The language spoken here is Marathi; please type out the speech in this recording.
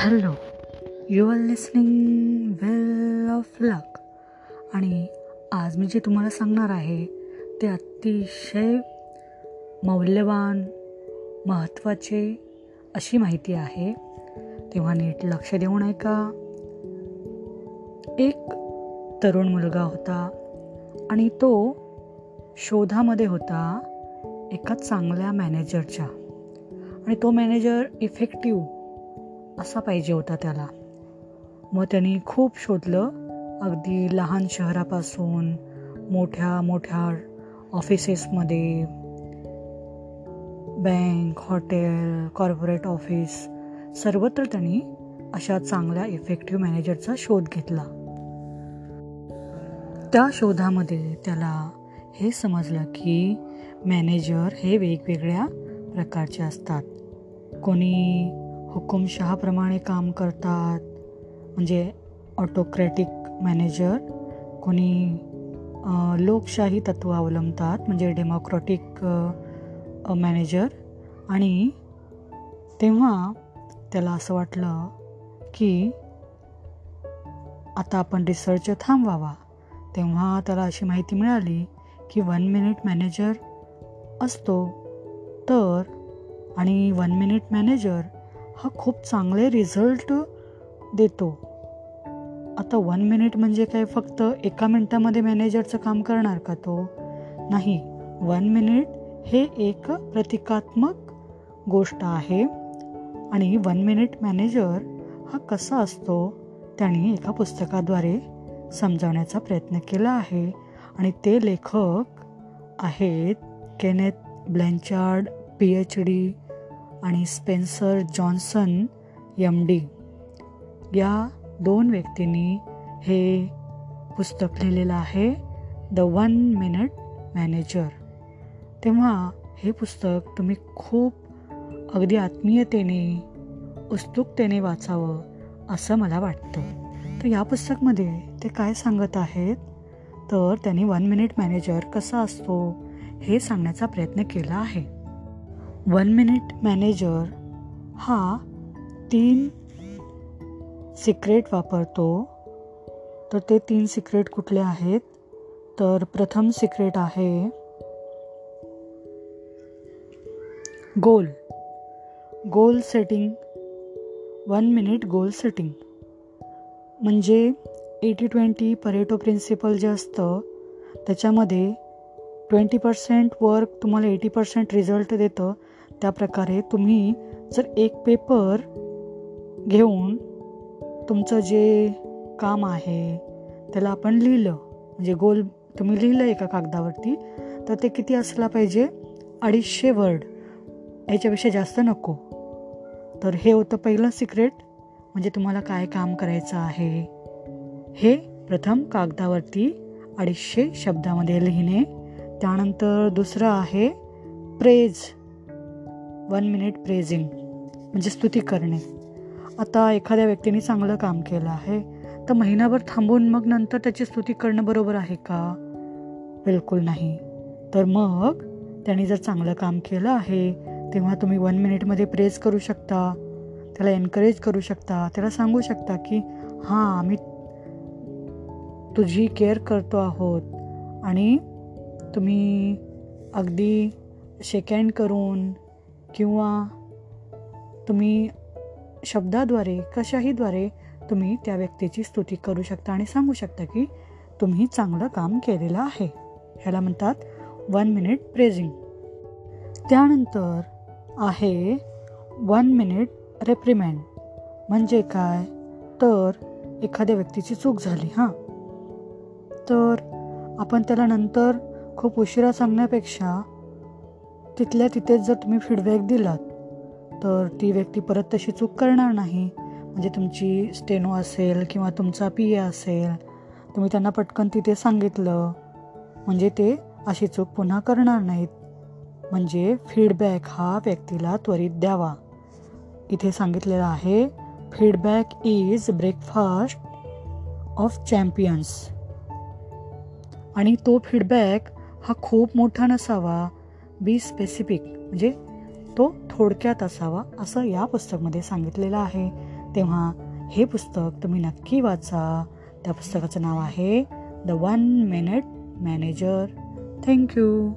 Hello you are listening well of luck आणि आज मी जे तुम्हाला सांगणार आहे ते अतिशय मौल्यवान महत्त्वाचे अशी माहिती आहे. तेव्हा नीट लक्ष देऊन ऐका. एक तरुण मुलगा होता आणि तो शोधामध्ये होता एका चांगल्या मॅनेजरच्या. आणि तो मॅनेजर इफेक्टिव्ह असा पाहिजे होता त्याला. मग त्यांनी खूप शोधलं. अगदी लहान शहरापासून मोठ्या मोठ्या ऑफिसेसमध्ये बँक हॉटेल कॉर्पोरेट ऑफिस सर्वत्र त्यांनी अशा चांगल्या इफेक्टिव्ह मॅनेजरचा शोध घेतला. त्या शोधामध्ये त्याला हे समजलं की मॅनेजर हे वेगवेगळ्या प्रकारचे असतात. कोणी हुकुमशहाप्रमाणे काम करतात. म्हणजे ऑटोक्रॅटिक मॅनेजर कोणी लोकशाही तत्व अवलंबतात म्हणजे डेमोक्रॅटिक मॅनेजर आणि तेव्हा त्याला असं वाटलं की आता आपण रिसर्च थांबवावा. तेव्हा त्याला अशी माहिती मिळाली की वन मिनिट मॅनेजर असतो. तर आणि वन मिनिट मॅनेजर हा खूप चांगले रिझल्ट देतो. आता वन मिनिट म्हणजे काय? फक्त एका मिनटामध्ये मॅनेजरचं काम करणार का तो? नाही. वन मिनिट हे एक प्रतिकात्मक गोष्ट आहे. आणि वन मिनिट मॅनेजर हा कसा असतो? त्यांनी एका पुस्तकाद्वारे समजावण्याचा प्रयत्न केला आहे. आणि ते लेखक आहेत Kenneth Blanchard P H D आणि स्पेन्सर जॉन्सन यम डी. या दोन व्यक्तींनी हे पुस्तक लिहिलेलं आहे द वन मिनिट मॅनेजर तेव्हा हे पुस्तक तुम्ही खूप अगदी आत्मीयतेने उत्सुकतेने वाचावं असं मला वाटतं. तर या पुस्तकमध्ये ते काय सांगत आहेत? तर त्यांनी वन मिनिट मॅनेजर कसा असतो हे सांगण्याचा प्रयत्न केला आहे. वन मिनिट मॅनेजर हा तीन सिक्रेट वापरतो. तर ते तीन सिक्रेट कुठले आहेत? तर प्रथम सिक्रेट आहे goal. Goal setting. One minute goal setting. म्हणजे एटी ट्वेंटी परेटो प्रिन्सिपल जे असतं त्याच्यामध्ये ट्वेंटी पर्सेंट वर्क तुम्हाला एटी पर्सेंट रिझल्ट देतं. त्याप्रकारे तुम्ही जर एक पेपर घेऊन तुमचं जे काम आहे त्याला आपण लिहिलं. म्हणजे गोल तुम्ही लिहिलं एका कागदावरती तर ते किती असला पाहिजे? अडीचशे वर्ड याच्यापेक्षा जास्त नको. तर हे होतं पहिलं सिक्रेट म्हणजे तुम्हाला काय काम करायचं आहे? हे प्रथम कागदावरती अडीचशे शब्दामध्ये लिहिणे. त्यानंतर दुसरं आहे प्रेज वन मिनिट प्रेझिंग म्हणजे स्तुती करणे. आता एखाद्या व्यक्तीने चांगलं काम केलं आहे तर महिनाभर थांबून मग नंतर त्याची स्तुती करणं बरोबर आहे का? बिलकुल नाही. तर मग त्याने जर चांगलं काम केलं आहे तेव्हा तुम्ही वन मिनिटमध्ये प्रेज करू शकता. त्याला एनकरेज करू शकता. त्याला सांगू शकता की हां आम्ही तुझी केअर करतो आहोत. आणि तुम्ही अगदी शेकँड करून किंवा तुम्ही शब्दाद्वारे कशाहीद्वारे तुम्ही त्या व्यक्तीची स्तुती करू शकता आणि सांगू शकता की तुम्ही चांगलं काम केलेलं आहे. ह्याला म्हणतात वन मिनिट प्रेझिंग त्यानंतर आहे वन मिनिट रेप्रिमेंट म्हणजे काय? तर एखाद्या व्यक्तीची चूक झाली हां. तर आपण त्याला नंतर खूप उशिरा सांगण्यापेक्षा तिथल्या तिथेच जर तुम्ही फीडबॅक दिलात तर ती व्यक्ती परत तशी चूक करणार नाही. म्हणजे तुमची स्टेनो असेल किंवा तुमचा पी ए असेल तुम्ही त्यांना पटकन तिथे सांगितलं म्हणजे ते अशी चूक पुन्हा करणार नाहीत. म्हणजे फीडबॅक हा व्यक्तीला त्वरित द्यावा. इथे सांगितलेलं आहे feedback is breakfast of champions आणि तो फीडबॅक हा खूप मोठा नसावा बी स्पेसिफिक म्हणजे तो थोडक्यात असावा असं या पुस्तकमध्ये सांगितलेलं आहे. तेव्हा हे पुस्तक तुम्ही नक्की वाचा. त्या पुस्तकाचं नाव आहे the one minute manager thank you